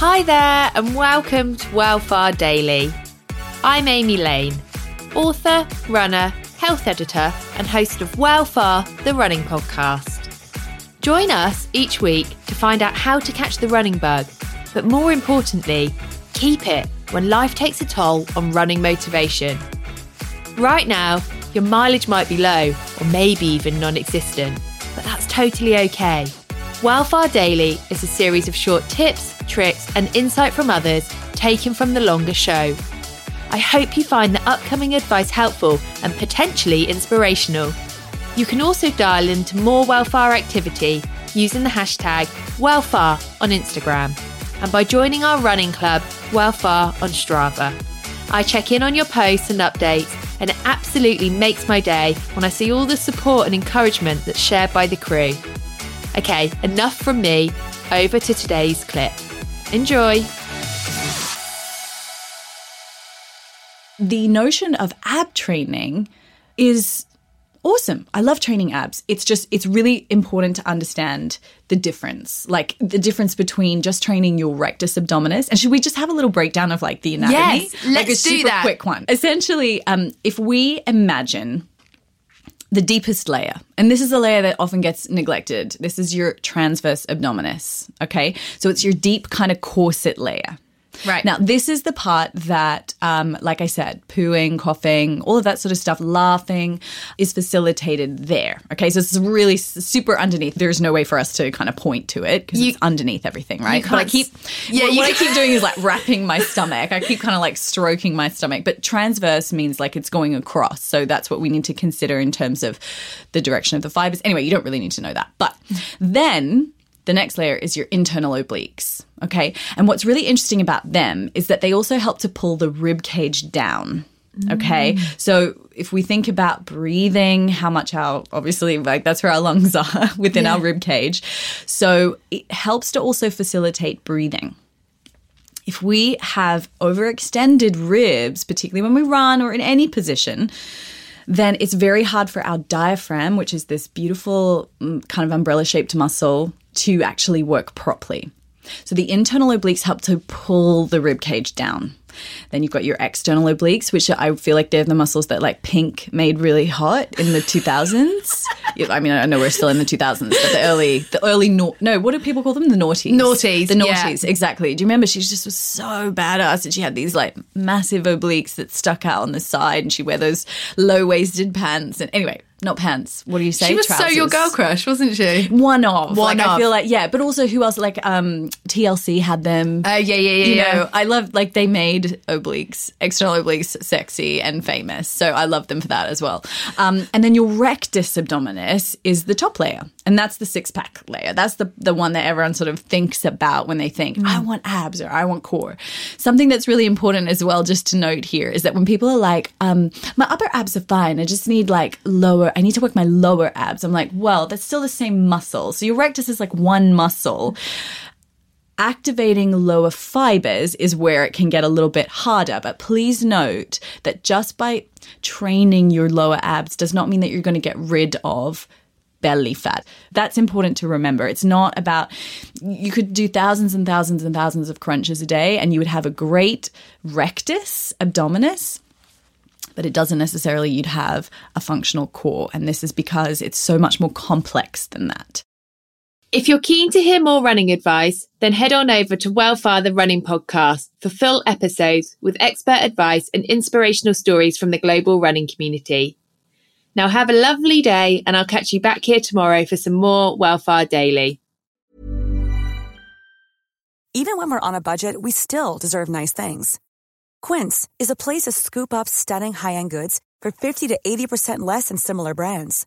Hi there, and welcome to Wellfar Daily. I'm Amy Lane, author, runner, health editor, and host of Wellfar, the running podcast. Join us each week to find out how to catch the running bug, but more importantly, keep it when life takes a toll on running motivation. Right now, your mileage might be low or maybe even non existent, but that's totally okay. Wellfar Daily is a series of short tips, tricks, and insight from others taken from the longer show. I hope you find the upcoming advice helpful and potentially inspirational. You can also dial into more Wellfar activity using the hashtag Wellfar on Instagram and by joining our running club, Wellfar on Strava. I check in on your posts and updates, and it absolutely makes my day when I see all the support and encouragement that's shared by the crew. Okay, enough from me, over to today's clip. Enjoy! the notion of ab training is awesome. I love training abs. It's just, it's really important to understand the difference, like the difference between just training your rectus abdominis. And should we just have a little breakdown of like the anatomy? Yes, let's like a do super that. quick one. Essentially, um, if we imagine the deepest layer, and this is a layer that often gets neglected. This is your transverse abdominis. Okay. So it's your deep kind of corset layer. Right. Now, this is the part that, um, like I said, pooing, coughing, all of that sort of stuff, laughing is facilitated there. Okay. So it's really super underneath. There's no way for us to kind of point to it because it's underneath everything, right? But I keep, yeah, what, what I keep doing is like wrapping my stomach. I keep kind of like stroking my stomach. But transverse means like it's going across. So that's what we need to consider in terms of the direction of the fibers. Anyway, you don't really need to know that. But then the next layer is your internal obliques. Okay. And what's really interesting about them is that they also help to pull the rib cage down. Okay. So if we think about breathing, how much our obviously like that's where our lungs are within our rib cage. So it helps to also facilitate breathing if we have overextended ribs, particularly when we run or in any position, then it's very hard for our diaphragm, which is this beautiful mm, kind of umbrella shaped muscle, to actually work properly. So the internal obliques help to pull the rib cage down. Then you've got your external obliques, which I feel like they're the muscles that like Pink made really hot in the 2000s. I mean, I know we're still in the 2000s, but the early, the early, nau- no, what do people call them? The naughties. Naughties, The yeah. naughties, exactly. Do you remember? She just was so badass and she had these like massive obliques that stuck out on the side and she wear those low waisted pants. And anyway, not pants. What do you say? She was so your girl crush, wasn't she? One of. One like, I feel like, yeah, but also who else? Like um, TLC had them. Uh, yeah, yeah, yeah, You yeah. know, I love like they made obliques, external obliques, sexy and famous. So I love them for that as well. Um, and then your rectus abdominis is the top layer, and that's the six pack layer. That's the the one that everyone sort of thinks about when they think I want abs or I want core. Something that's really important as well, just to note here, is that when people are like, um, my upper abs are fine, I just need like lower. I need to work my lower abs. I'm like, well, that's still the same muscle. So your rectus is like one muscle activating lower fibers is where it can get a little bit harder. But please note that just by training your lower abs does not mean that you're going to get rid of belly fat. That's important to remember. It's not about, you could do thousands and thousands and thousands of crunches a day and you would have a great rectus abdominis but it doesn't necessarily you'd have a functional core and this is because it's so much more complex than that. If you're keen to hear more running advice, then head on over to Wellfar the Running Podcast for full episodes with expert advice and inspirational stories from the global running community. Now have a lovely day and I'll catch you back here tomorrow for some more Wellfar Daily. Even when we're on a budget, we still deserve nice things. Quince is a place to scoop up stunning high-end goods for 50 to 80% less than similar brands.